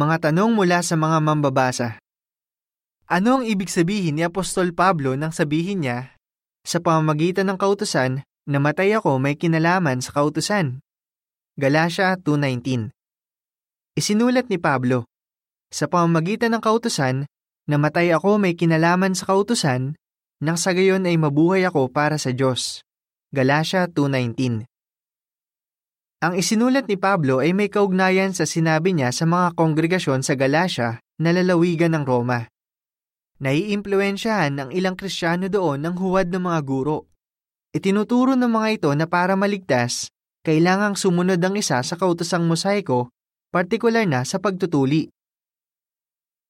Mga tanong mula sa mga mambabasa. Ano ang ibig sabihin ni Apostol Pablo nang sabihin niya, sa pamamagitan ng kautusan, namatay ako may kinalaman sa kautusan? Galatia 2.19 Isinulat ni Pablo, sa pamamagitan ng kautusan, namatay ako may kinalaman sa kautusan, nang sa gayon ay mabuhay ako para sa Diyos. Galatia 2.19 ang isinulat ni Pablo ay may kaugnayan sa sinabi niya sa mga kongregasyon sa Galacia na lalawigan ng Roma. Naiimpluensyahan ng ilang Kristiyano doon ng huwad ng mga guro. Itinuturo ng mga ito na para maligtas, kailangang sumunod ang isa sa kautosang mosaiko, partikular na sa pagtutuli.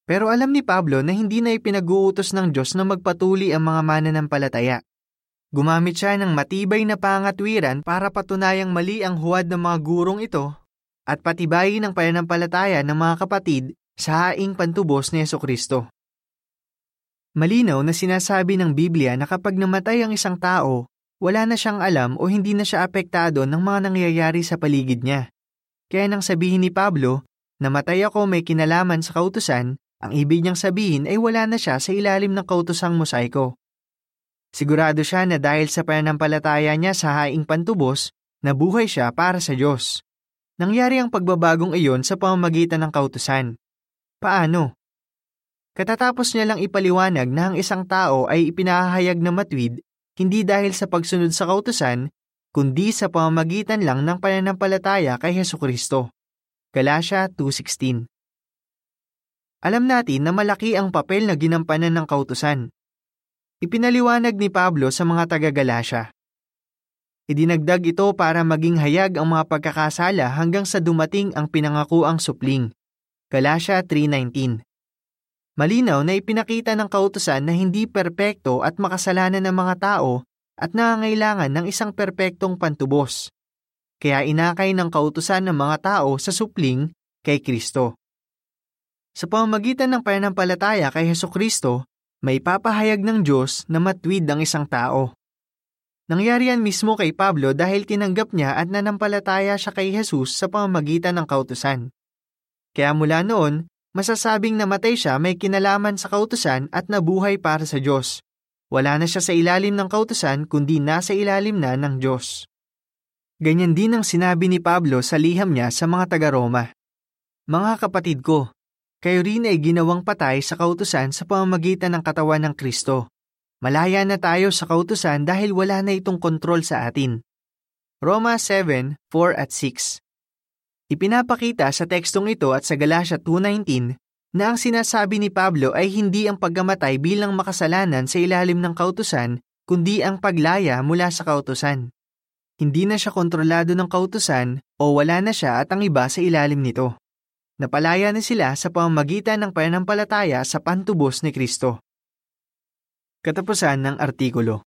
Pero alam ni Pablo na hindi na ipinag-uutos ng Diyos na magpatuli ang mga mananampalataya. Gumamit siya ng matibay na pangatwiran para patunayang mali ang huwad ng mga gurong ito at patibayin ang pananampalataya ng mga kapatid sa haing pantubos ni Yeso Kristo. Malinaw na sinasabi ng Biblia na kapag namatay ang isang tao, wala na siyang alam o hindi na siya apektado ng mga nangyayari sa paligid niya. Kaya nang sabihin ni Pablo, namatay ako may kinalaman sa kautusan, ang ibig niyang sabihin ay wala na siya sa ilalim ng kautusang mosaiko. Sigurado siya na dahil sa pananampalataya niya sa haing pantubos, nabuhay siya para sa Diyos. Nangyari ang pagbabagong iyon sa pamamagitan ng kautusan. Paano? Katatapos niya lang ipaliwanag na ang isang tao ay ipinahayag na matwid hindi dahil sa pagsunod sa kautusan, kundi sa pamamagitan lang ng pananampalataya kay Heso Kristo. Galatia 2.16 Alam natin na malaki ang papel na ginampanan ng kautusan. Ipinaliwanag ni Pablo sa mga taga-Galasya. Idinagdag ito para maging hayag ang mga pagkakasala hanggang sa dumating ang pinangakuang supling. Galasya 3.19 Malinaw na ipinakita ng kautusan na hindi perpekto at makasalanan ng mga tao at nangangailangan ng isang perpektong pantubos. Kaya inakay ng kautusan ng mga tao sa supling kay Kristo. Sa pamamagitan ng pananampalataya kay Heso Kristo, may papahayag ng Diyos na matwid ang isang tao. Nangyari yan mismo kay Pablo dahil tinanggap niya at nanampalataya siya kay Jesus sa pamamagitan ng kautusan. Kaya mula noon, masasabing namatay siya may kinalaman sa kautusan at nabuhay para sa Diyos. Wala na siya sa ilalim ng kautusan kundi nasa ilalim na ng Diyos. Ganyan din ang sinabi ni Pablo sa liham niya sa mga taga-Roma. Mga kapatid ko, kayo rin ay ginawang patay sa kautusan sa pamamagitan ng katawan ng Kristo. Malaya na tayo sa kautusan dahil wala na itong kontrol sa atin. Roma 7:4 at 6 Ipinapakita sa tekstong ito at sa Galatia 2.19 na ang sinasabi ni Pablo ay hindi ang pagkamatay bilang makasalanan sa ilalim ng kautusan, kundi ang paglaya mula sa kautusan. Hindi na siya kontrolado ng kautusan o wala na siya at ang iba sa ilalim nito. Napalaya na sila sa pamamagitan ng pananampalataya sa pantubos ni Kristo. Katapusan ng artikulo